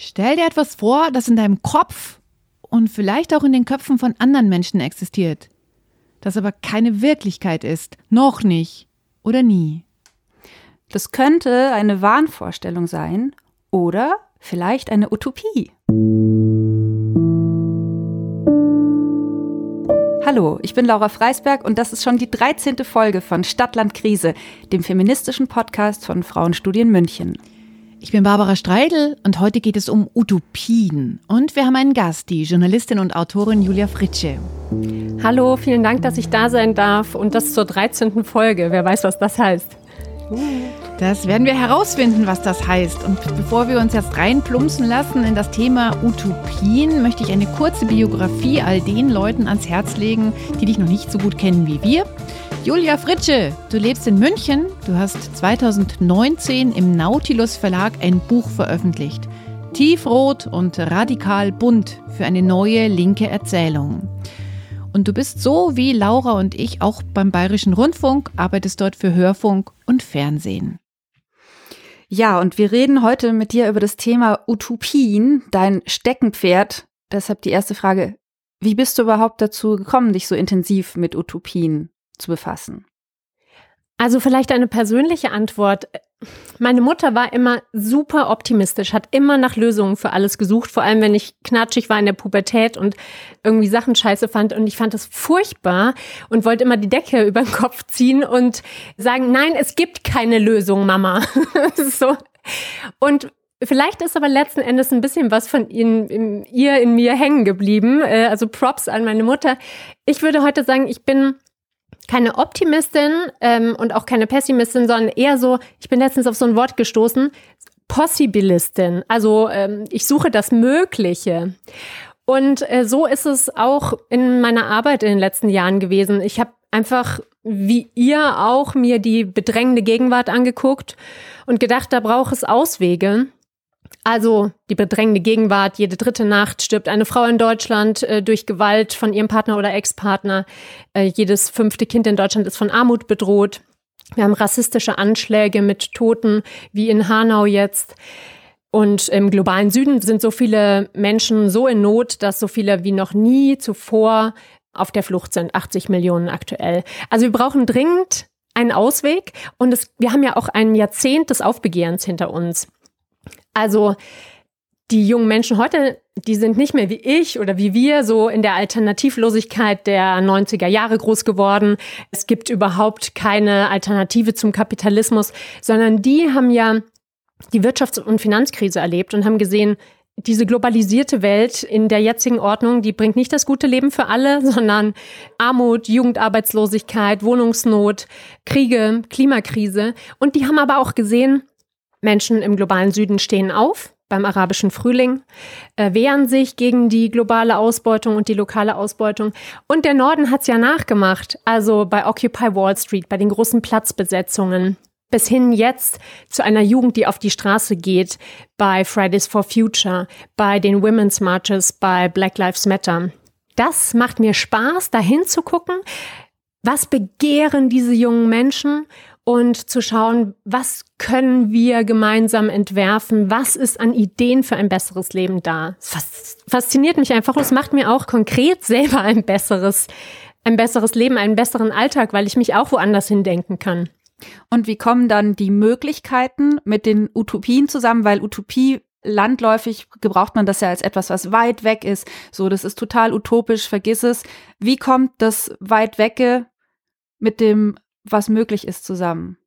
Stell dir etwas vor, das in deinem Kopf und vielleicht auch in den Köpfen von anderen Menschen existiert, das aber keine Wirklichkeit ist, noch nicht oder nie. Das könnte eine Wahnvorstellung sein oder vielleicht eine Utopie. Hallo, ich bin Laura Freisberg und das ist schon die 13. Folge von Stadtland Krise, dem feministischen Podcast von Frauenstudien München. Ich bin Barbara Streidel und heute geht es um Utopien. Und wir haben einen Gast, die Journalistin und Autorin Julia Fritsche. Hallo, vielen Dank, dass ich da sein darf und das zur 13. Folge. Wer weiß, was das heißt. Das werden wir herausfinden, was das heißt. Und bevor wir uns jetzt reinplumpsen lassen in das Thema Utopien, möchte ich eine kurze Biografie all den Leuten ans Herz legen, die dich noch nicht so gut kennen wie wir. Julia Fritsche, du lebst in München. Du hast 2019 im Nautilus Verlag ein Buch veröffentlicht. Tiefrot und radikal bunt für eine neue linke Erzählung. Und du bist so wie Laura und ich auch beim Bayerischen Rundfunk, arbeitest dort für Hörfunk und Fernsehen. Ja, und wir reden heute mit dir über das Thema Utopien, dein Steckenpferd. Deshalb die erste Frage, wie bist du überhaupt dazu gekommen, dich so intensiv mit Utopien zu befassen? Also vielleicht eine persönliche Antwort. Meine Mutter war immer super optimistisch, hat immer nach Lösungen für alles gesucht, vor allem wenn ich knatschig war in der Pubertät und irgendwie Sachen scheiße fand und ich fand das furchtbar und wollte immer die Decke über den Kopf ziehen und sagen, nein, es gibt keine Lösung, Mama. so. Und Vielleicht ist aber letzten Endes ein bisschen was von Ihnen, in, ihr in mir hängen geblieben. Äh, also Props an meine Mutter. Ich würde heute sagen, ich bin keine Optimistin ähm, und auch keine Pessimistin, sondern eher so, ich bin letztens auf so ein Wort gestoßen, Possibilistin. Also ähm, ich suche das Mögliche. Und äh, so ist es auch in meiner Arbeit in den letzten Jahren gewesen. Ich habe einfach, wie ihr auch, mir die bedrängende Gegenwart angeguckt und gedacht, da braucht es Auswege. Also die bedrängende Gegenwart, jede dritte Nacht stirbt eine Frau in Deutschland äh, durch Gewalt von ihrem Partner oder Ex-Partner. Äh, jedes fünfte Kind in Deutschland ist von Armut bedroht. Wir haben rassistische Anschläge mit Toten, wie in Hanau jetzt. Und im globalen Süden sind so viele Menschen so in Not, dass so viele wie noch nie zuvor auf der Flucht sind. 80 Millionen aktuell. Also wir brauchen dringend einen Ausweg. Und es, wir haben ja auch ein Jahrzehnt des Aufbegehrens hinter uns. Also die jungen Menschen heute, die sind nicht mehr wie ich oder wie wir so in der Alternativlosigkeit der 90er Jahre groß geworden. Es gibt überhaupt keine Alternative zum Kapitalismus, sondern die haben ja die Wirtschafts- und Finanzkrise erlebt und haben gesehen, diese globalisierte Welt in der jetzigen Ordnung, die bringt nicht das gute Leben für alle, sondern Armut, Jugendarbeitslosigkeit, Wohnungsnot, Kriege, Klimakrise. Und die haben aber auch gesehen, Menschen im globalen Süden stehen auf beim arabischen Frühling, äh, wehren sich gegen die globale Ausbeutung und die lokale Ausbeutung. Und der Norden hat's ja nachgemacht, also bei Occupy Wall Street, bei den großen Platzbesetzungen. Bis hin jetzt zu einer Jugend, die auf die Straße geht, bei Fridays for Future, bei den Women's Marches, bei Black Lives Matter. Das macht mir Spaß, dahin zu gucken. Was begehren diese jungen Menschen und zu schauen, was können wir gemeinsam entwerfen, was ist an Ideen für ein besseres Leben da. Das fasziniert mich einfach und es macht mir auch konkret selber ein besseres, ein besseres Leben, einen besseren Alltag, weil ich mich auch woanders hindenken kann. Und wie kommen dann die Möglichkeiten mit den Utopien zusammen, weil Utopie landläufig gebraucht man das ja als etwas, was weit weg ist. So, das ist total utopisch, vergiss es. Wie kommt das weit wecke mit dem was möglich ist zusammen.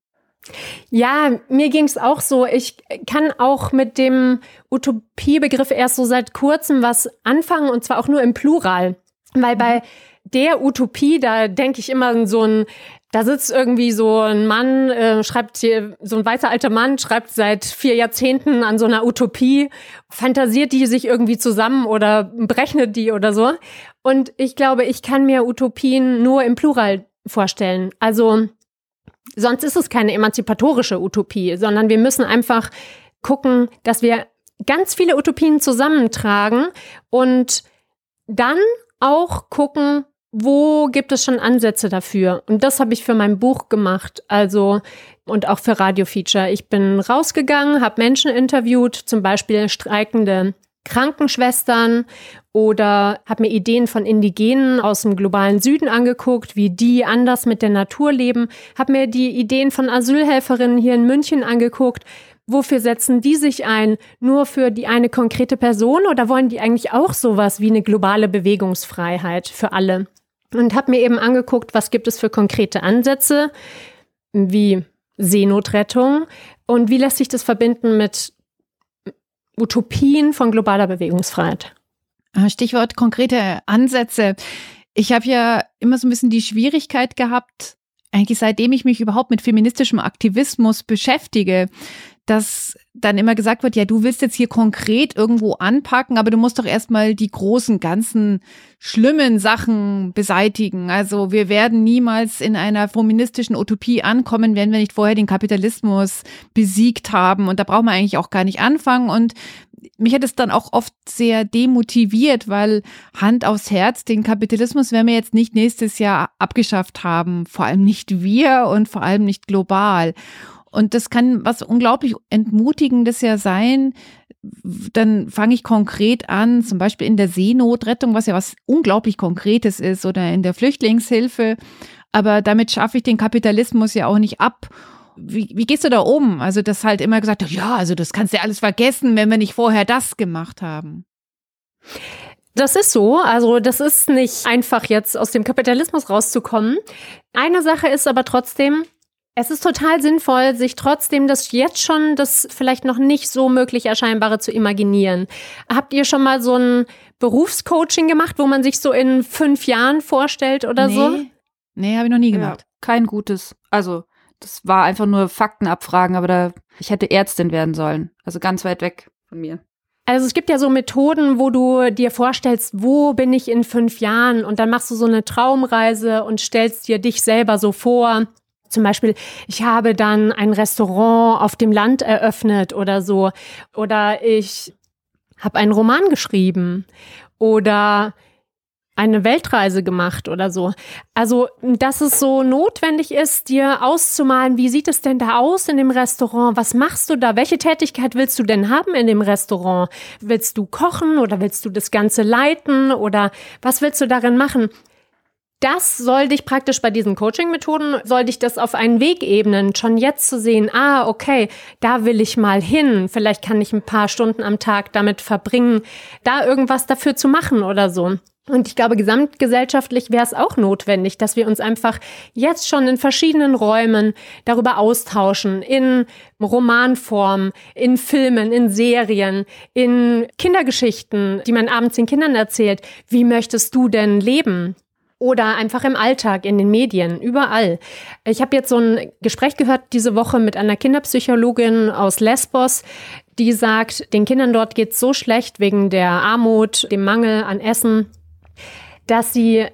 Ja, mir ging es auch so. Ich kann auch mit dem Utopiebegriff erst so seit kurzem was anfangen und zwar auch nur im Plural. Weil bei der Utopie, da denke ich immer so ein, da sitzt irgendwie so ein Mann, äh, schreibt hier, so ein weißer alter Mann schreibt seit vier Jahrzehnten an so einer Utopie, fantasiert die sich irgendwie zusammen oder berechnet die oder so. Und ich glaube, ich kann mir Utopien nur im Plural vorstellen. Also sonst ist es keine emanzipatorische Utopie, sondern wir müssen einfach gucken, dass wir ganz viele Utopien zusammentragen und dann auch gucken, wo gibt es schon Ansätze dafür? Und das habe ich für mein Buch gemacht. Also und auch für Radiofeature. Ich bin rausgegangen, habe Menschen interviewt, zum Beispiel streikende Krankenschwestern oder habe mir Ideen von Indigenen aus dem globalen Süden angeguckt, wie die anders mit der Natur leben, habe mir die Ideen von Asylhelferinnen hier in München angeguckt. Wofür setzen die sich ein? Nur für die eine konkrete Person oder wollen die eigentlich auch sowas wie eine globale Bewegungsfreiheit für alle? Und habe mir eben angeguckt, was gibt es für konkrete Ansätze, wie Seenotrettung und wie lässt sich das verbinden mit Utopien von globaler Bewegungsfreiheit. Ah, Stichwort konkrete Ansätze. Ich habe ja immer so ein bisschen die Schwierigkeit gehabt, eigentlich seitdem ich mich überhaupt mit feministischem Aktivismus beschäftige, dass dann immer gesagt wird, ja, du willst jetzt hier konkret irgendwo anpacken, aber du musst doch erstmal die großen, ganzen schlimmen Sachen beseitigen. Also wir werden niemals in einer feministischen Utopie ankommen, wenn wir nicht vorher den Kapitalismus besiegt haben. Und da braucht man eigentlich auch gar nicht anfangen. Und mich hat es dann auch oft sehr demotiviert, weil Hand aufs Herz, den Kapitalismus werden wir jetzt nicht nächstes Jahr abgeschafft haben. Vor allem nicht wir und vor allem nicht global. Und das kann was unglaublich Entmutigendes ja sein. Dann fange ich konkret an, zum Beispiel in der Seenotrettung, was ja was unglaublich Konkretes ist, oder in der Flüchtlingshilfe. Aber damit schaffe ich den Kapitalismus ja auch nicht ab. Wie, wie gehst du da um? Also, das halt immer gesagt, ja, also das kannst du ja alles vergessen, wenn wir nicht vorher das gemacht haben. Das ist so. Also das ist nicht einfach jetzt aus dem Kapitalismus rauszukommen. Eine Sache ist aber trotzdem, es ist total sinnvoll, sich trotzdem das jetzt schon, das vielleicht noch nicht so möglich Erscheinbare zu imaginieren. Habt ihr schon mal so ein Berufscoaching gemacht, wo man sich so in fünf Jahren vorstellt oder nee. so? Nee, habe ich noch nie gemacht. Ja, kein gutes. Also, das war einfach nur Faktenabfragen, aber da, ich hätte Ärztin werden sollen. Also ganz weit weg von mir. Also es gibt ja so Methoden, wo du dir vorstellst, wo bin ich in fünf Jahren? Und dann machst du so eine Traumreise und stellst dir dich selber so vor. Zum Beispiel, ich habe dann ein Restaurant auf dem Land eröffnet oder so. Oder ich habe einen Roman geschrieben. Oder eine Weltreise gemacht oder so. Also, dass es so notwendig ist, dir auszumalen, wie sieht es denn da aus in dem Restaurant? Was machst du da? Welche Tätigkeit willst du denn haben in dem Restaurant? Willst du kochen oder willst du das Ganze leiten oder was willst du darin machen? Das soll dich praktisch bei diesen Coaching-Methoden, soll dich das auf einen Weg ebnen, schon jetzt zu sehen, ah, okay, da will ich mal hin. Vielleicht kann ich ein paar Stunden am Tag damit verbringen, da irgendwas dafür zu machen oder so. Und ich glaube, gesamtgesellschaftlich wäre es auch notwendig, dass wir uns einfach jetzt schon in verschiedenen Räumen darüber austauschen, in Romanform, in Filmen, in Serien, in Kindergeschichten, die man abends den Kindern erzählt. Wie möchtest du denn leben? Oder einfach im Alltag, in den Medien, überall. Ich habe jetzt so ein Gespräch gehört diese Woche mit einer Kinderpsychologin aus Lesbos, die sagt, den Kindern dort geht es so schlecht wegen der Armut, dem Mangel an Essen, dass sie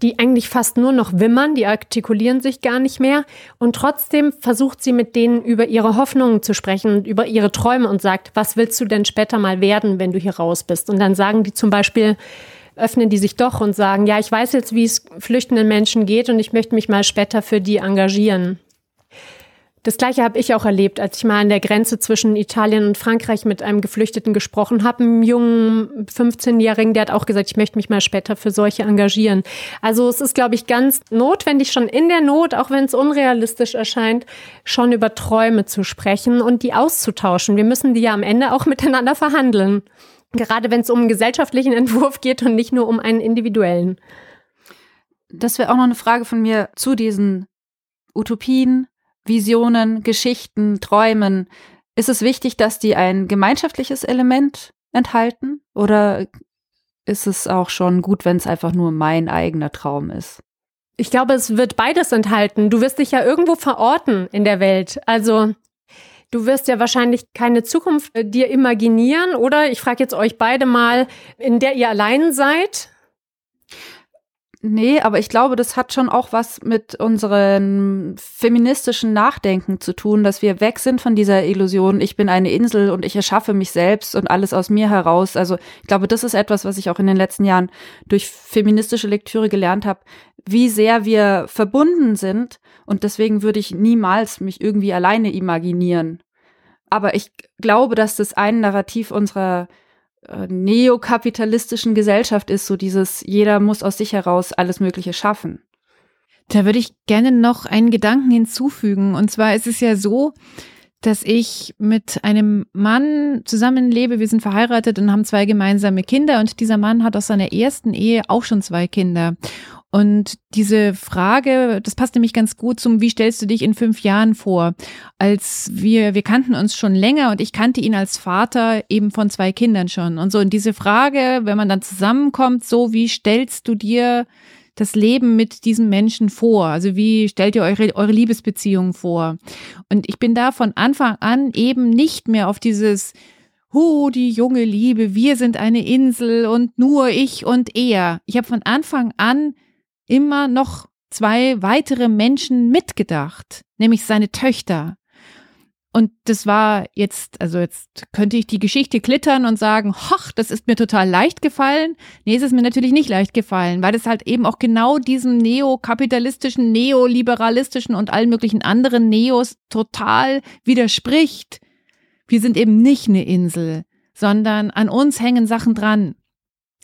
die eigentlich fast nur noch wimmern, die artikulieren sich gar nicht mehr. Und trotzdem versucht sie mit denen über ihre Hoffnungen zu sprechen, über ihre Träume und sagt, was willst du denn später mal werden, wenn du hier raus bist? Und dann sagen die zum Beispiel, öffnen die sich doch und sagen, ja, ich weiß jetzt, wie es flüchtenden Menschen geht und ich möchte mich mal später für die engagieren. Das gleiche habe ich auch erlebt, als ich mal an der Grenze zwischen Italien und Frankreich mit einem Geflüchteten gesprochen habe, einem jungen 15-Jährigen, der hat auch gesagt, ich möchte mich mal später für solche engagieren. Also es ist, glaube ich, ganz notwendig, schon in der Not, auch wenn es unrealistisch erscheint, schon über Träume zu sprechen und die auszutauschen. Wir müssen die ja am Ende auch miteinander verhandeln. Gerade wenn es um einen gesellschaftlichen Entwurf geht und nicht nur um einen individuellen. Das wäre auch noch eine Frage von mir zu diesen Utopien, Visionen, Geschichten, Träumen. Ist es wichtig, dass die ein gemeinschaftliches Element enthalten? Oder ist es auch schon gut, wenn es einfach nur mein eigener Traum ist? Ich glaube, es wird beides enthalten. Du wirst dich ja irgendwo verorten in der Welt. Also Du wirst ja wahrscheinlich keine Zukunft äh, dir imaginieren, oder? Ich frage jetzt euch beide mal, in der ihr allein seid. Nee, aber ich glaube, das hat schon auch was mit unserem feministischen Nachdenken zu tun, dass wir weg sind von dieser Illusion, ich bin eine Insel und ich erschaffe mich selbst und alles aus mir heraus. Also ich glaube, das ist etwas, was ich auch in den letzten Jahren durch feministische Lektüre gelernt habe. wie sehr wir verbunden sind. Und deswegen würde ich niemals mich irgendwie alleine imaginieren. Aber ich glaube, dass das ein Narrativ unserer äh, neokapitalistischen Gesellschaft ist, so dieses, jeder muss aus sich heraus alles Mögliche schaffen. Da würde ich gerne noch einen Gedanken hinzufügen. Und zwar ist es ja so, dass ich mit einem Mann zusammenlebe. Wir sind verheiratet und haben zwei gemeinsame Kinder. Und dieser Mann hat aus seiner ersten Ehe auch schon zwei Kinder. Und diese Frage, das passt nämlich ganz gut zum, wie stellst du dich in fünf Jahren vor? Als wir, wir kannten uns schon länger und ich kannte ihn als Vater eben von zwei Kindern schon. Und so, und diese Frage, wenn man dann zusammenkommt, so, wie stellst du dir das Leben mit diesem Menschen vor? Also wie stellt ihr eure, eure Liebesbeziehung vor? Und ich bin da von Anfang an eben nicht mehr auf dieses, Hu, die junge Liebe, wir sind eine Insel und nur ich und er. Ich habe von Anfang an immer noch zwei weitere Menschen mitgedacht, nämlich seine Töchter. Und das war jetzt, also jetzt könnte ich die Geschichte klittern und sagen, hoch, das ist mir total leicht gefallen. Nee, es ist mir natürlich nicht leicht gefallen, weil das halt eben auch genau diesem neokapitalistischen, neoliberalistischen und allen möglichen anderen Neos total widerspricht. Wir sind eben nicht eine Insel, sondern an uns hängen Sachen dran.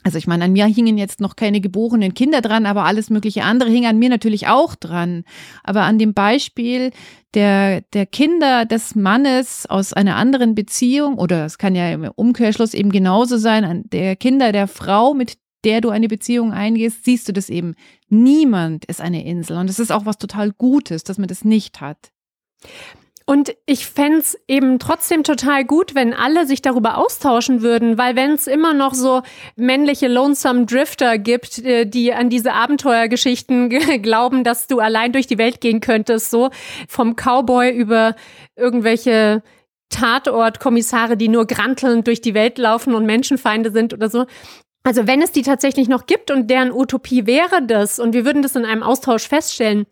Also ich meine, an mir hingen jetzt noch keine geborenen Kinder dran, aber alles mögliche andere hing an mir natürlich auch dran. Aber an dem Beispiel der, der Kinder des Mannes aus einer anderen Beziehung, oder es kann ja im Umkehrschluss eben genauso sein, an der Kinder der Frau, mit der du eine Beziehung eingehst, siehst du das eben. Niemand ist eine Insel. Und es ist auch was total Gutes, dass man das nicht hat. Und ich fände eben trotzdem total gut, wenn alle sich darüber austauschen würden, weil wenn es immer noch so männliche Lonesome Drifter gibt, äh, die an diese Abenteuergeschichten glauben, dass du allein durch die Welt gehen könntest, so vom Cowboy über irgendwelche Tatortkommissare, die nur grantelnd durch die Welt laufen und Menschenfeinde sind oder so. Also wenn es die tatsächlich noch gibt und deren Utopie wäre das und wir würden das in einem Austausch feststellen,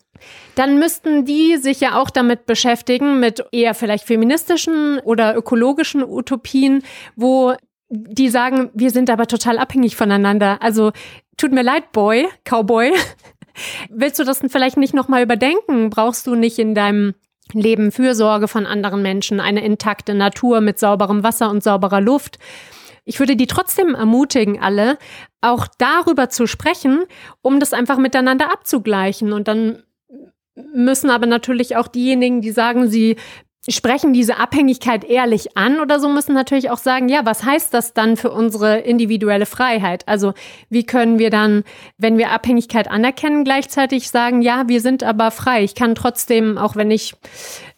dann müssten die sich ja auch damit beschäftigen, mit eher vielleicht feministischen oder ökologischen Utopien, wo die sagen, wir sind aber total abhängig voneinander. Also tut mir leid, Boy, Cowboy. Willst du das denn vielleicht nicht nochmal überdenken? Brauchst du nicht in deinem Leben Fürsorge von anderen Menschen, eine intakte Natur mit sauberem Wasser und sauberer Luft? Ich würde die trotzdem ermutigen, alle auch darüber zu sprechen, um das einfach miteinander abzugleichen. Und dann müssen aber natürlich auch diejenigen, die sagen, sie sprechen diese Abhängigkeit ehrlich an oder so, müssen natürlich auch sagen, ja, was heißt das dann für unsere individuelle Freiheit? Also wie können wir dann, wenn wir Abhängigkeit anerkennen, gleichzeitig sagen, ja, wir sind aber frei. Ich kann trotzdem, auch wenn ich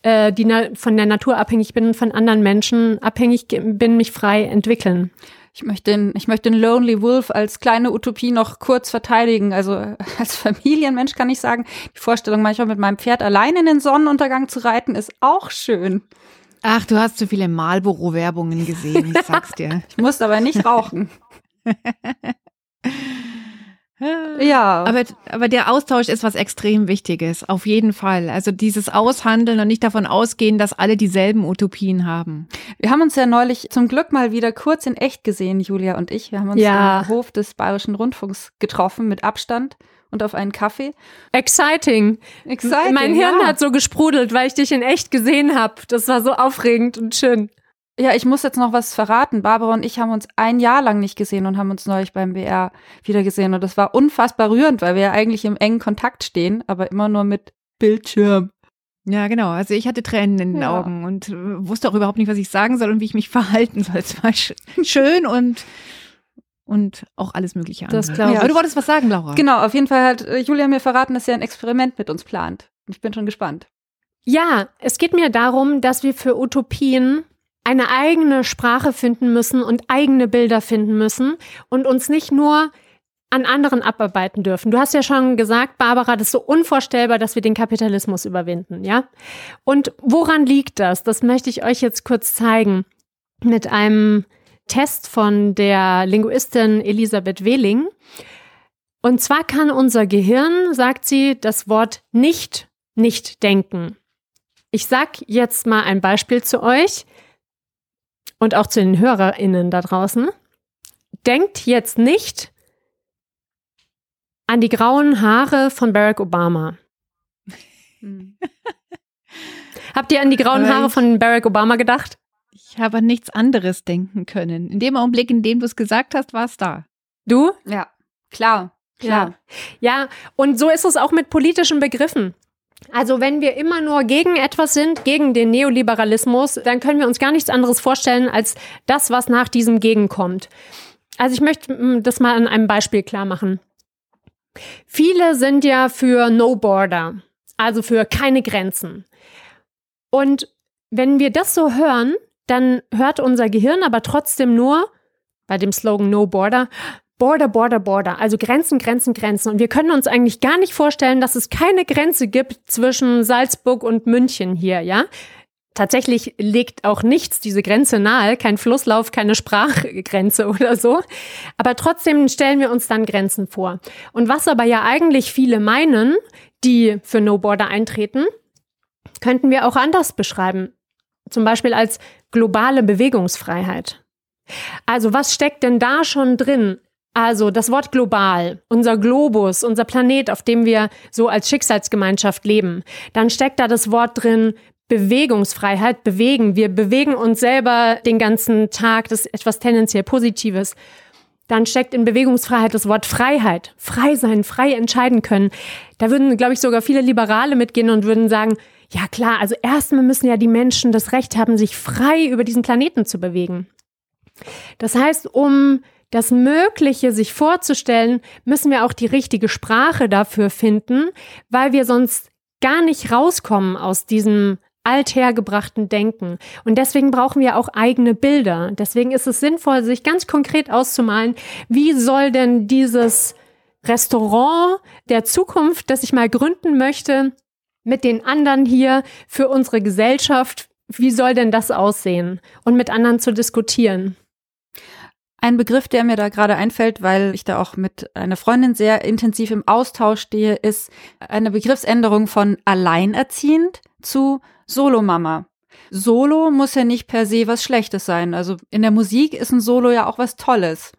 äh, die von der Natur abhängig bin, von anderen Menschen abhängig bin, mich frei entwickeln. Ich möchte, den, ich möchte den Lonely Wolf als kleine Utopie noch kurz verteidigen. Also als Familienmensch kann ich sagen, die Vorstellung, manchmal mit meinem Pferd allein in den Sonnenuntergang zu reiten, ist auch schön. Ach, du hast zu viele Marlboro-Werbungen gesehen, ich sag's dir. ich muss aber nicht rauchen. Ja. Aber, aber der Austausch ist was extrem Wichtiges, auf jeden Fall. Also dieses Aushandeln und nicht davon ausgehen, dass alle dieselben Utopien haben. Wir haben uns ja neulich zum Glück mal wieder kurz in echt gesehen, Julia und ich. Wir haben uns ja. im Hof des Bayerischen Rundfunks getroffen mit Abstand und auf einen Kaffee. Exciting. Exciting. Mein Hirn ja. hat so gesprudelt, weil ich dich in echt gesehen habe. Das war so aufregend und schön. Ja, ich muss jetzt noch was verraten. Barbara und ich haben uns ein Jahr lang nicht gesehen und haben uns neulich beim BR wieder gesehen. Und das war unfassbar rührend, weil wir ja eigentlich im engen Kontakt stehen, aber immer nur mit Bildschirm. Ja, genau. Also ich hatte Tränen in den ja. Augen und äh, wusste auch überhaupt nicht, was ich sagen soll und wie ich mich verhalten soll. Es war schön und und auch alles mögliche andere. Das glaube ich. Aber du wolltest was sagen, Laura. Genau, auf jeden Fall hat äh, Julia mir verraten, dass sie ein Experiment mit uns plant. Ich bin schon gespannt. Ja, es geht mir darum, dass wir für Utopien eine eigene Sprache finden müssen und eigene Bilder finden müssen und uns nicht nur an anderen abarbeiten dürfen. Du hast ja schon gesagt, Barbara, das ist so unvorstellbar, dass wir den Kapitalismus überwinden, ja? Und woran liegt das? Das möchte ich euch jetzt kurz zeigen mit einem Test von der Linguistin Elisabeth Wehling. Und zwar kann unser Gehirn, sagt sie, das Wort nicht nicht denken. Ich sag jetzt mal ein Beispiel zu euch und auch zu den HörerInnen da draußen. Denkt jetzt nicht an die grauen Haare von Barack Obama. Habt ihr an die grauen Haare von Barack Obama gedacht? Ich habe an nichts anderes denken können. In dem Augenblick, in dem du es gesagt hast, war es da. Du? Ja, klar, klar. Ja. ja, und so ist es auch mit politischen Begriffen. Also wenn wir immer nur gegen etwas sind, gegen den Neoliberalismus, dann können wir uns gar nichts anderes vorstellen als das, was nach diesem Gegenkommt. Also ich möchte mm, das mal an einem Beispiel klar machen. Viele sind ja für No Border, also für keine Grenzen. Und wenn wir das so hören, dann hört unser Gehirn aber trotzdem nur bei dem Slogan No Border, Border, Border, Border, also Grenzen, Grenzen, Grenzen. Und wir können uns eigentlich gar nicht vorstellen, dass es keine Grenze gibt zwischen Salzburg und München hier, ja? Tatsächlich legt auch nichts diese Grenze nahe, kein Flusslauf, keine Sprachgrenze oder so. Aber trotzdem stellen wir uns dann Grenzen vor. Und was aber ja eigentlich viele meinen, die für No Border eintreten, könnten wir auch anders beschreiben. Zum Beispiel als globale Bewegungsfreiheit. Also was steckt denn da schon drin? Also das Wort global, unser Globus, unser Planet, auf dem wir so als Schicksalsgemeinschaft leben. Dann steckt da das Wort drin Bewegungsfreiheit, bewegen. Wir bewegen uns selber den ganzen Tag, das ist etwas tendenziell Positives. Dann steckt in Bewegungsfreiheit das Wort Freiheit. Frei sein, frei entscheiden können. Da würden, glaube ich, sogar viele Liberale mitgehen und würden sagen, ja klar, also erstmal müssen ja die Menschen das Recht haben, sich frei über diesen Planeten zu bewegen. Das heißt, um das Mögliche sich vorzustellen, müssen wir auch die richtige Sprache dafür finden, weil wir sonst gar nicht rauskommen aus diesem althergebrachten Denken. Und deswegen brauchen wir auch eigene Bilder. Deswegen ist es sinnvoll, sich ganz konkret auszumalen, wie soll denn dieses Restaurant der Zukunft, das ich mal gründen möchte, mit den anderen hier für unsere Gesellschaft, wie soll denn das aussehen? Und mit anderen zu diskutieren. Ein Begriff, der mir da gerade einfällt, weil ich da auch mit einer Freundin sehr intensiv im Austausch stehe, ist eine Begriffsänderung von alleinerziehend zu Solomama. Solo muss ja nicht per se was Schlechtes sein. Also in der Musik ist ein Solo ja auch was Tolles.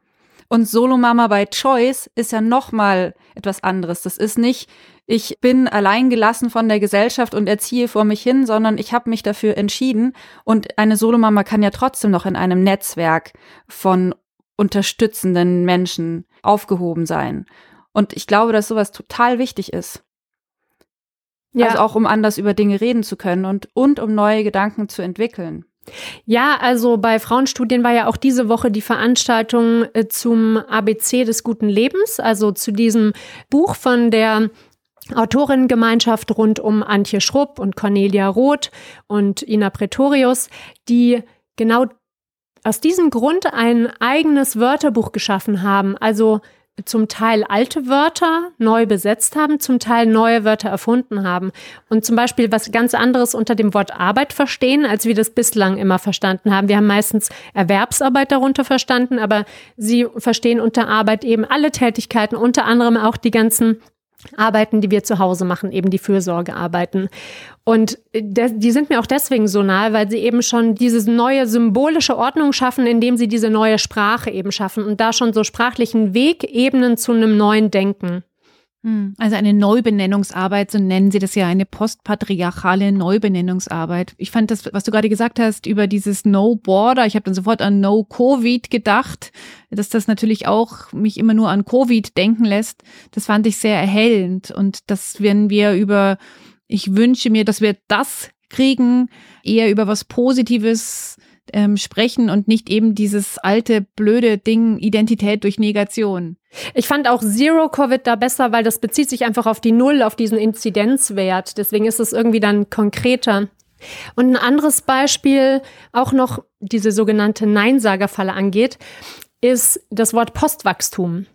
Und Solomama by Choice ist ja nochmal etwas anderes. Das ist nicht, ich bin allein gelassen von der Gesellschaft und erziehe vor mich hin, sondern ich habe mich dafür entschieden. Und eine Solomama kann ja trotzdem noch in einem Netzwerk von unterstützenden Menschen aufgehoben sein. Und ich glaube, dass sowas total wichtig ist. Ja. Also auch um anders über Dinge reden zu können und, und um neue Gedanken zu entwickeln. Ja, also bei Frauenstudien war ja auch diese Woche die Veranstaltung äh, zum ABC des guten Lebens, also zu diesem Buch von der Autorinnengemeinschaft rund um Antje Schrupp und Cornelia Roth und Ina Pretorius, die genau aus diesem Grund ein eigenes Wörterbuch geschaffen haben, also zum Teil alte Wörter neu besetzt haben, zum Teil neue Wörter erfunden haben und zum Beispiel was ganz anderes unter dem Wort Arbeit verstehen, als wir das bislang immer verstanden haben. Wir haben meistens Erwerbsarbeit darunter verstanden, aber sie verstehen unter Arbeit eben alle Tätigkeiten, unter anderem auch die ganzen Arbeiten, die wir zu Hause machen, eben die Fürsorgearbeiten. Und die sind mir auch deswegen so nahe, weil sie eben schon diese neue symbolische Ordnung schaffen, indem sie diese neue Sprache eben schaffen und da schon so sprachlichen Wegebenen zu einem neuen Denken. Hm. Also eine Neubenennungsarbeit, so nennen Sie das ja, eine postpatriarchale Neubenennungsarbeit. Ich fand das, was du gerade gesagt hast über dieses No Border, ich habe dann sofort an No Covid gedacht, dass das natürlich auch mich immer nur an Covid denken lässt. Das fand ich sehr erhellend und dass wenn wir über, ich wünsche mir, dass wir das kriegen, eher über was Positives ähm, sprechen und nicht eben dieses alte blöde Ding Identität durch Negation. Ich fand auch Zero Covid da besser, weil das bezieht sich einfach auf die Null, auf diesen Inzidenzwert. Deswegen ist es irgendwie dann konkreter. Und ein anderes Beispiel, auch noch diese sogenannte Neinsagerfalle angeht, ist das Wort Postwachstum.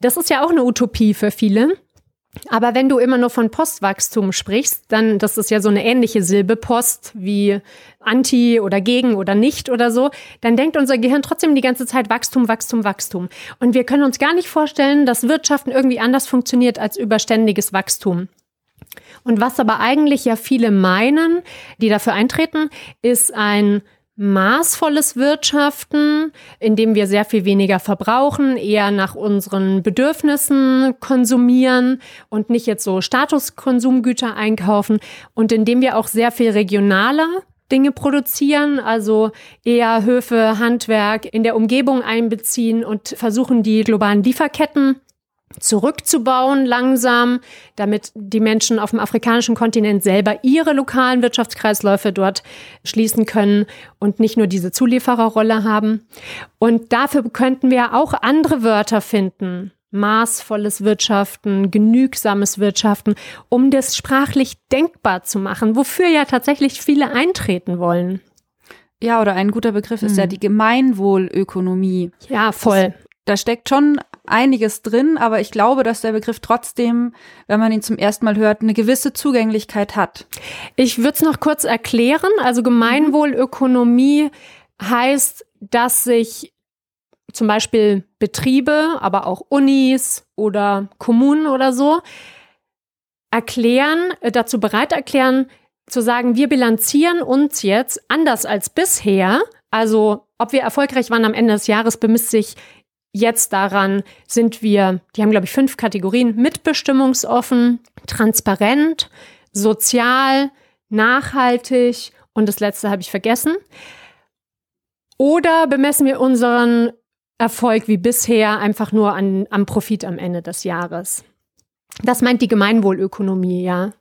Das ist ja auch eine Utopie für viele. Aber wenn du immer nur von Postwachstum sprichst, dann, das ist ja so eine ähnliche Silbe, Post wie anti oder gegen oder nicht oder so, dann denkt unser Gehirn trotzdem die ganze Zeit Wachstum, Wachstum, Wachstum. Und wir können uns gar nicht vorstellen, dass Wirtschaften irgendwie anders funktioniert als überständiges Wachstum. Und was aber eigentlich ja viele meinen, die dafür eintreten, ist ein maßvolles Wirtschaften, indem wir sehr viel weniger verbrauchen, eher nach unseren Bedürfnissen konsumieren und nicht jetzt so Statuskonsumgüter einkaufen und indem wir auch sehr viel regionaler Dinge produzieren, also eher Höfe, Handwerk in der Umgebung einbeziehen und versuchen, die globalen Lieferketten zurückzubauen langsam, damit die Menschen auf dem afrikanischen Kontinent selber ihre lokalen Wirtschaftskreisläufe dort schließen können und nicht nur diese Zuliefererrolle haben. Und dafür könnten wir auch andere Wörter finden. Maßvolles Wirtschaften, genügsames Wirtschaften, um das sprachlich denkbar zu machen, wofür ja tatsächlich viele eintreten wollen. Ja, oder ein guter Begriff ist hm. ja die Gemeinwohlökonomie. Ja, voll. Das, da steckt schon einiges drin, aber ich glaube, dass der Begriff trotzdem, wenn man ihn zum ersten Mal hört, eine gewisse Zugänglichkeit hat. Ich würde es noch kurz erklären. Also Gemeinwohlökonomie heißt, dass sich zum Beispiel Betriebe, aber auch Unis oder Kommunen oder so erklären, äh, dazu bereit erklären, zu sagen, wir bilanzieren uns jetzt anders als bisher. Also ob wir erfolgreich waren am Ende des Jahres, bemisst sich jetzt daran, sind wir, die haben, glaube ich, fünf Kategorien, mitbestimmungsoffen, transparent, sozial, nachhaltig und das letzte habe ich vergessen. Oder bemessen wir unseren Erfolg wie bisher einfach nur an, am Profit am Ende des Jahres? Das meint die Gemeinwohlökonomie, ja.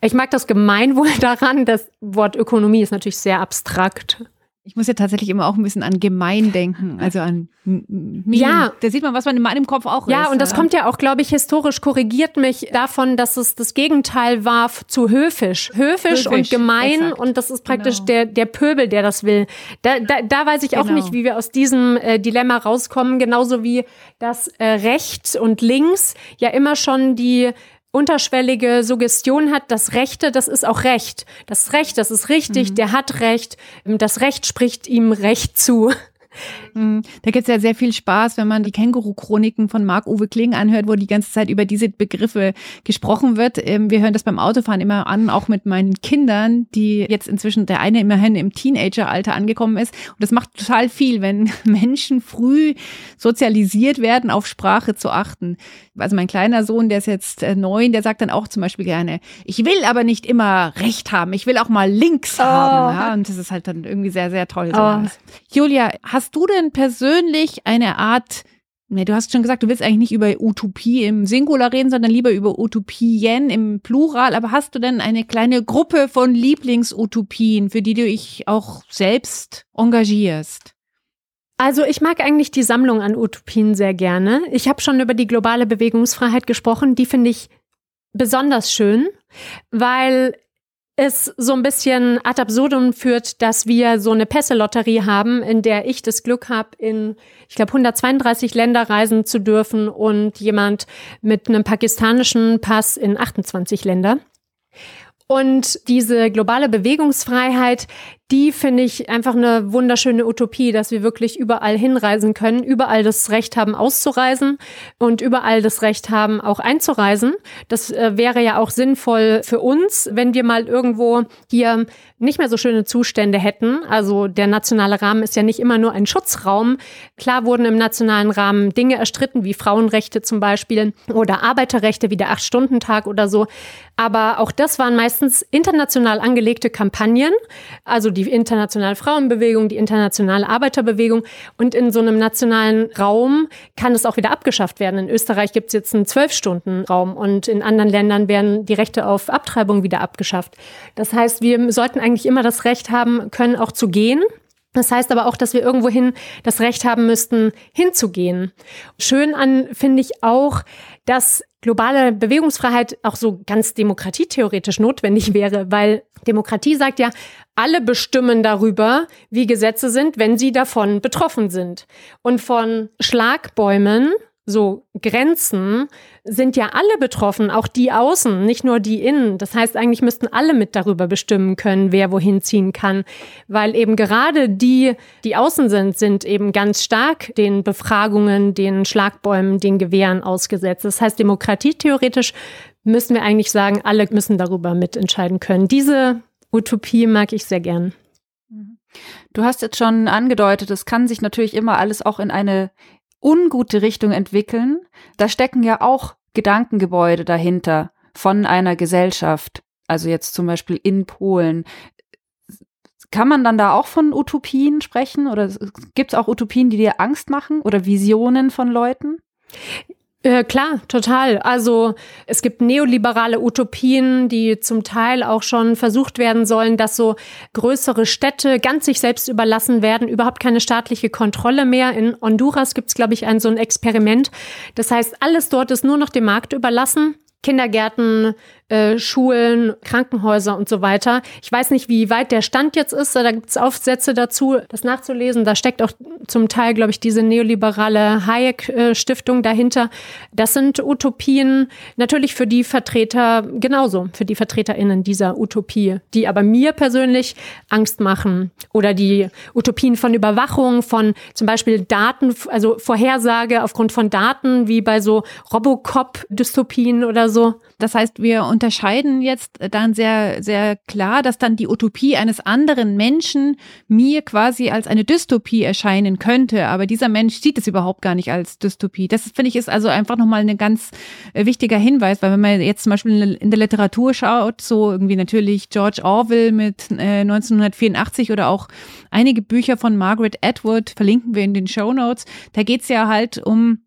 Ich mag das Gemeinwohl daran, das Wort Ökonomie ist natürlich sehr abstrakt. Ich muss ja tatsächlich immer auch ein bisschen an gemein denken, also an ja, da sieht man, was man in meinem Kopf auch ja, ist. Ja, und das kommt ja auch, glaube ich, historisch korrigiert mich davon, dass es das Gegenteil war zu höfisch, höfisch, höfisch und gemein exakt. und das ist praktisch genau. der der Pöbel, der das will. Da, da, da weiß ich auch genau. nicht, wie wir aus diesem äh, Dilemma rauskommen, genauso wie das äh, rechts und links ja immer schon die unterschwellige Suggestion hat, das Rechte, das ist auch Recht. Das Recht, das ist richtig, mhm. der hat Recht, das Recht spricht ihm Recht zu. Mhm. Da gibt es ja sehr viel Spaß, wenn man die Känguru-Chroniken von Marc-Uwe Kling anhört, wo die ganze Zeit über diese Begriffe gesprochen wird. Ähm, wir hören das beim Autofahren immer an, auch mit meinen Kindern, die jetzt inzwischen der eine immerhin im Teenager-Alter angekommen ist. Und das macht total viel, wenn Menschen früh sozialisiert werden, auf Sprache zu achten. Also mein kleiner Sohn, der ist jetzt äh, neun, der sagt dann auch zum Beispiel gerne, ich will aber nicht immer Recht haben, ich will auch mal links oh. haben. Ja, und das ist halt dann irgendwie sehr, sehr toll. Oh. Julia, hast Hast du denn persönlich eine Art, ne, du hast schon gesagt, du willst eigentlich nicht über Utopie im Singular reden, sondern lieber über Utopien im Plural, aber hast du denn eine kleine Gruppe von Lieblingsutopien, für die du dich auch selbst engagierst? Also ich mag eigentlich die Sammlung an Utopien sehr gerne. Ich habe schon über die globale Bewegungsfreiheit gesprochen. Die finde ich besonders schön, weil es so ein bisschen ad absurdum führt, dass wir so eine Pässe-Lotterie haben, in der ich das Glück habe, in, ich glaube, 132 Länder reisen zu dürfen und jemand mit einem pakistanischen Pass in 28 Länder. Und diese globale Bewegungsfreiheit, die finde ich einfach eine wunderschöne Utopie, dass wir wirklich überall hinreisen können, überall das Recht haben auszureisen und überall das Recht haben auch einzureisen. Das äh, wäre ja auch sinnvoll für uns, wenn wir mal irgendwo hier nicht mehr so schöne Zustände hätten. Also der nationale Rahmen ist ja nicht immer nur ein Schutzraum. Klar wurden im nationalen Rahmen Dinge erstritten, wie Frauenrechte zum Beispiel oder Arbeiterrechte wie der Acht-Stunden-Tag oder so. Aber auch das waren meistens international angelegte Kampagnen. Also die internationale Frauenbewegung, die internationale Arbeiterbewegung. Und in so einem nationalen Raum kann es auch wieder abgeschafft werden. In Österreich gibt es jetzt einen Zwölf-Stunden-Raum und in anderen Ländern werden die Rechte auf Abtreibung wieder abgeschafft. Das heißt, wir sollten eigentlich immer das Recht haben können, auch zu gehen. Das heißt aber auch, dass wir irgendwohin das Recht haben müssten, hinzugehen. Schön an finde ich auch, dass globale Bewegungsfreiheit auch so ganz demokratietheoretisch notwendig wäre, weil Demokratie sagt ja, alle bestimmen darüber, wie Gesetze sind, wenn sie davon betroffen sind. Und von Schlagbäumen so Grenzen sind ja alle betroffen, auch die außen, nicht nur die innen. Das heißt, eigentlich müssten alle mit darüber bestimmen können, wer wohin ziehen kann, weil eben gerade die, die außen sind, sind eben ganz stark den Befragungen, den Schlagbäumen, den Gewehren ausgesetzt. Das heißt, Demokratie theoretisch müssen wir eigentlich sagen, alle müssen darüber mitentscheiden können. Diese Utopie mag ich sehr gern. Du hast jetzt schon angedeutet, es kann sich natürlich immer alles auch in eine ungute Richtung entwickeln. Da stecken ja auch Gedankengebäude dahinter von einer Gesellschaft. Also jetzt zum Beispiel in Polen. Kann man dann da auch von Utopien sprechen? Oder gibt es auch Utopien, die dir Angst machen oder Visionen von Leuten? Äh, klar, total. Also es gibt neoliberale Utopien, die zum Teil auch schon versucht werden sollen, dass so größere Städte ganz sich selbst überlassen werden, überhaupt keine staatliche Kontrolle mehr. In Honduras gibt es, glaube ich, ein so ein Experiment. Das heißt, alles dort ist nur noch dem Markt überlassen. Kindergärten, äh, Schulen, Krankenhäuser und so weiter. Ich weiß nicht, wie weit der Stand jetzt ist. Da gibt es Aufsätze dazu, das nachzulesen. Da steckt auch zum Teil, glaube ich, diese neoliberale Hayek-Stiftung dahinter. Das sind Utopien natürlich für die Vertreter genauso, für die VertreterInnen dieser Utopie, die aber mir persönlich Angst machen. Oder die Utopien von Überwachung, von zum Beispiel Daten, also Vorhersage aufgrund von Daten, wie bei so Robocop-Dystopien oder so. Das heißt, wir unterscheiden jetzt dann sehr, sehr klar, dass dann die Utopie eines anderen Menschen mir quasi als eine Dystopie erscheinen könnte. Aber dieser Mensch sieht es überhaupt gar nicht als Dystopie. Das finde ich ist also einfach nochmal ein ganz äh, wichtiger Hinweis, weil wenn man jetzt zum Beispiel in der Literatur schaut, so irgendwie natürlich George Orwell mit äh, 1984 oder auch einige Bücher von Margaret Atwood verlinken wir in den Show Notes. Da geht's ja halt um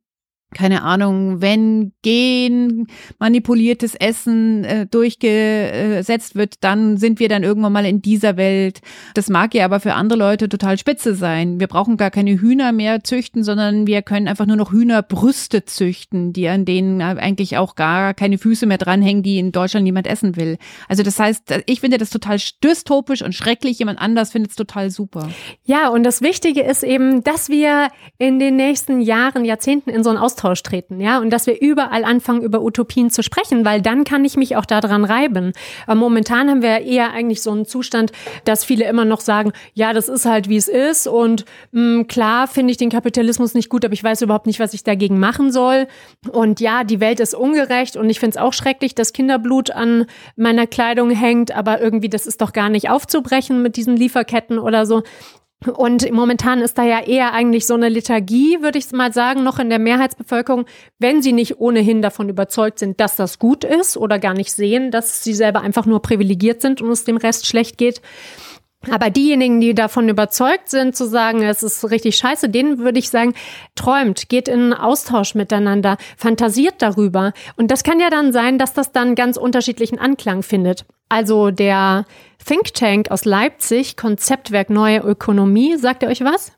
keine Ahnung, wenn gen manipuliertes Essen äh, durchgesetzt wird, dann sind wir dann irgendwann mal in dieser Welt. Das mag ja aber für andere Leute total spitze sein. Wir brauchen gar keine Hühner mehr züchten, sondern wir können einfach nur noch Hühnerbrüste züchten, die an denen eigentlich auch gar keine Füße mehr dranhängen, die in Deutschland niemand essen will. Also das heißt, ich finde das total dystopisch und schrecklich. Jemand anders findet es total super. Ja, und das Wichtige ist eben, dass wir in den nächsten Jahren, Jahrzehnten in so einen Austausch Austausch treten, ja, und dass wir überall anfangen, über Utopien zu sprechen, weil dann kann ich mich auch daran reiben. Aber momentan haben wir eher eigentlich so einen Zustand, dass viele immer noch sagen, ja, das ist halt, wie es ist und mh, mm, klar finde ich den Kapitalismus nicht gut, aber ich weiß überhaupt nicht, was ich dagegen machen soll. Und ja, die Welt ist ungerecht und ich finde es auch schrecklich, dass Kinderblut an meiner Kleidung hängt, aber irgendwie, das ist doch gar nicht aufzubrechen mit diesen Lieferketten oder so. Und momentan ist da ja eher eigentlich so eine Lethargie, würde ich mal sagen, noch in der Mehrheitsbevölkerung, wenn sie nicht ohnehin davon überzeugt sind, dass das gut ist oder gar nicht sehen, dass sie selber einfach nur privilegiert sind und es dem Rest schlecht geht. Aber diejenigen, die davon überzeugt sind, zu sagen, es ist richtig scheiße, denen würde ich sagen, träumt, geht in Austausch miteinander, fantasiert darüber. Und das kann ja dann sein, dass das dann ganz unterschiedlichen Anklang findet. Also der Think Tank aus Leipzig, Konzeptwerk Neue Ökonomie, sagt ihr euch was?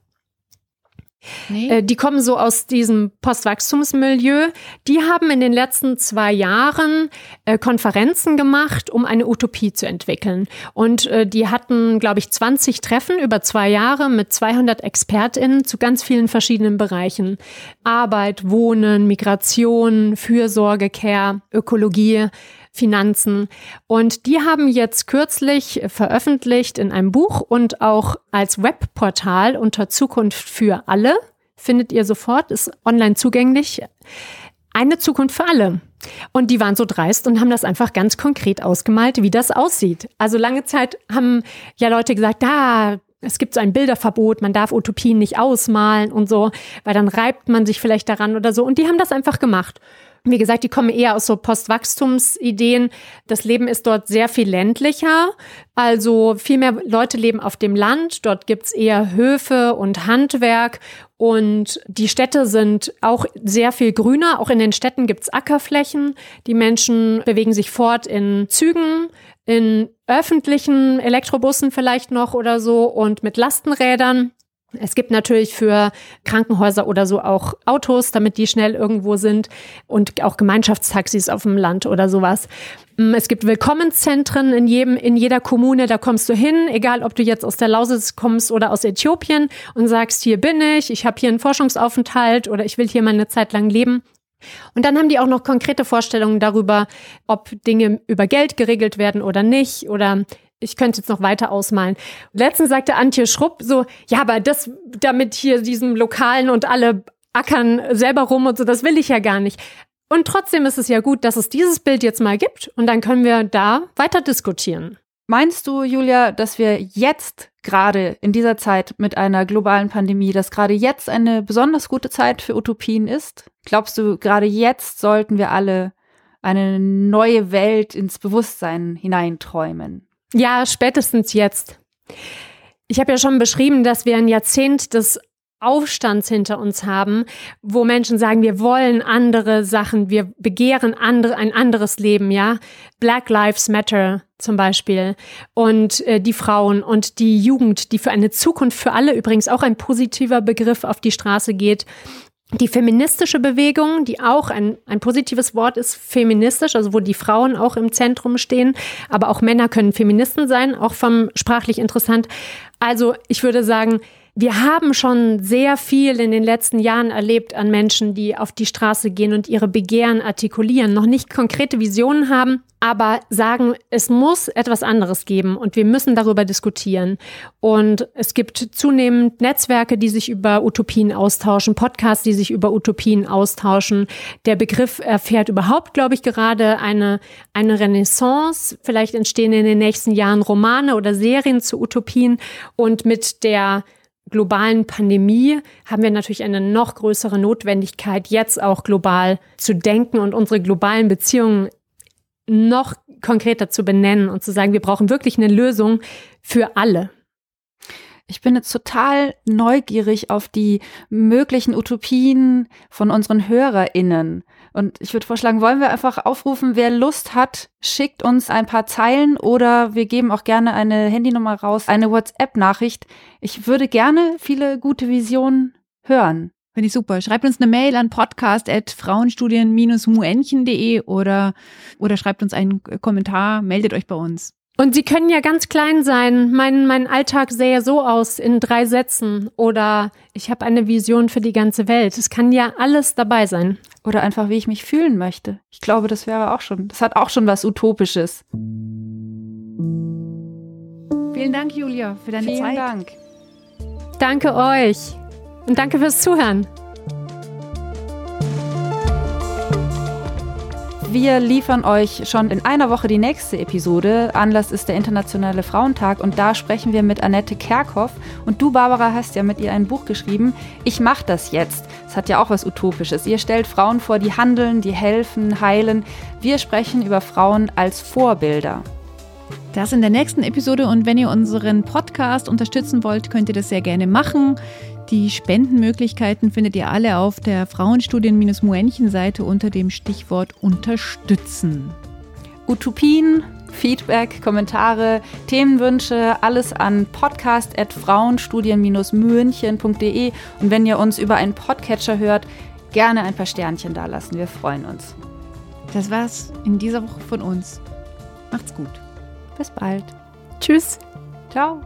Nee. Äh, die kommen so aus diesem Postwachstumsmilieu. Die haben in den letzten zwei Jahren äh, Konferenzen gemacht, um eine Utopie zu entwickeln. Und äh, die hatten, glaube ich, 20 Treffen über zwei Jahre mit 200 ExpertInnen zu ganz vielen verschiedenen Bereichen. Arbeit, Wohnen, Migration, Fürsorge, Care, Ökologie, Finanzen. Und die haben jetzt kürzlich veröffentlicht in einem Buch und auch als Webportal unter Zukunft für alle, findet ihr sofort, ist online zugänglich, eine Zukunft für alle. Und die waren so dreist und haben das einfach ganz konkret ausgemalt, wie das aussieht. Also lange Zeit haben ja Leute gesagt, da, es gibt so ein Bilderverbot, man darf Utopien nicht ausmalen und so, weil dann reibt man sich vielleicht daran oder so. Und die haben das einfach gemacht. Wie gesagt, die kommen eher aus so Postwachstumsideen. Das Leben ist dort sehr viel ländlicher. Also viel mehr Leute leben auf dem Land. Dort gibt's eher Höfe und Handwerk. Und die Städte sind auch sehr viel grüner. Auch in den Städten gibt's Ackerflächen. Die Menschen bewegen sich fort in Zügen, in öffentlichen Elektrobussen vielleicht noch oder so und mit Lastenrädern. Es gibt natürlich für Krankenhäuser oder so auch Autos, damit die schnell irgendwo sind und auch Gemeinschaftstaxis auf dem Land oder sowas. Mm, es gibt Willkommenszentren in jedem, in jeder Kommune, da kommst du hin, egal ob du jetzt aus der Lausitz kommst oder aus Äthiopien und sagst, hier bin ich, ich habe hier einen Forschungsaufenthalt oder ich will hier mal eine Zeit lang leben. Und dann haben die auch noch konkrete Vorstellungen darüber, ob Dinge über Geld geregelt werden oder nicht oder ich könnte jetzt noch weiter ausmalen. Letztens sagte Antje Schrupp so, ja, aber das damit hier diesem Lokalen und alle ackern selber rum und so, das will ich ja gar nicht. Und trotzdem ist es ja gut, dass es dieses Bild jetzt mal gibt und dann können wir da weiter diskutieren. Meinst du, Julia, dass wir jetzt gerade in dieser Zeit mit einer globalen Pandemie, dass gerade jetzt eine besonders gute Zeit für Utopien ist? Glaubst du, gerade jetzt sollten wir alle eine neue Welt ins Bewusstsein hineinträumen? Ja, spätestens jetzt. Ich habe ja schon beschrieben, dass wir ein Jahrzehnt des Aufstands hinter uns haben, wo Menschen sagen, wir wollen andere Sachen, wir begehren andere, ein anderes Leben, ja. Black Lives Matter zum Beispiel und äh, die Frauen und die Jugend, die für eine Zukunft für alle übrigens auch ein positiver Begriff auf die Straße geht. Die feministische Bewegung, die auch ein, ein positives Wort ist, feministisch, also wo die Frauen auch im Zentrum stehen, aber auch Männer können Feministen sein, auch vom sprachlich interessant. Also ich würde sagen, wir haben schon sehr viel in den letzten Jahren erlebt an Menschen, die auf die Straße gehen und ihre Begehren artikulieren, noch nicht konkrete Visionen haben, aber sagen, es muss etwas anderes geben und wir müssen darüber diskutieren. Und es gibt zunehmend Netzwerke, die sich über Utopien austauschen, Podcasts, die sich über Utopien austauschen. Der Begriff erfährt überhaupt, glaube ich, gerade eine, eine Renaissance. Vielleicht entstehen in den nächsten Jahren Romane oder Serien zu Utopien und mit der globalen Pandemie haben wir natürlich eine noch größere Notwendigkeit, jetzt auch global zu denken und unsere globalen Beziehungen noch konkreter zu benennen und zu sagen, wir brauchen wirklich eine Lösung für alle. Ich bin jetzt total neugierig auf die möglichen Utopien von unseren HörerInnen. Und ich würde vorschlagen, wollen wir einfach aufrufen, wer Lust hat, schickt uns ein paar Zeilen oder wir geben auch gerne eine Handynummer raus, eine WhatsApp-Nachricht. Ich würde gerne viele gute Visionen hören. Finde ich super. Schreibt uns eine Mail an podcast.frauenstudien-muenchen.de oder, oder schreibt uns einen Kommentar, meldet euch bei uns. Und sie können ja ganz klein sein. Mein, mein Alltag sähe so aus in drei Sätzen. Oder ich habe eine Vision für die ganze Welt. Es kann ja alles dabei sein. Oder einfach, wie ich mich fühlen möchte. Ich glaube, das wäre auch schon, das hat auch schon was Utopisches. Vielen Dank, Julia, für deine Vielen Zeit. Vielen Dank. Danke euch. Und danke fürs Zuhören. Wir liefern euch schon in einer Woche die nächste Episode. Anlass ist der Internationale Frauentag und da sprechen wir mit Annette Kerkhoff. Und du, Barbara, hast ja mit ihr ein Buch geschrieben. Ich mach das jetzt. Das hat ja auch was Utopisches. Ihr stellt Frauen vor, die handeln, die helfen, heilen. Wir sprechen über Frauen als Vorbilder. Das in der nächsten Episode und wenn ihr unseren Podcast unterstützen wollt, könnt ihr das sehr gerne machen. Die Spendenmöglichkeiten findet ihr alle auf der Frauenstudien-Muenchen-Seite unter dem Stichwort Unterstützen. Utopien, Feedback, Kommentare, Themenwünsche, alles an podcast.frauenstudien-mühenchen.de und wenn ihr uns über einen Podcatcher hört, gerne ein paar Sternchen dalassen. Wir freuen uns. Das war's in dieser Woche von uns. Macht's gut. Bis bald. Tschüss. Ciao.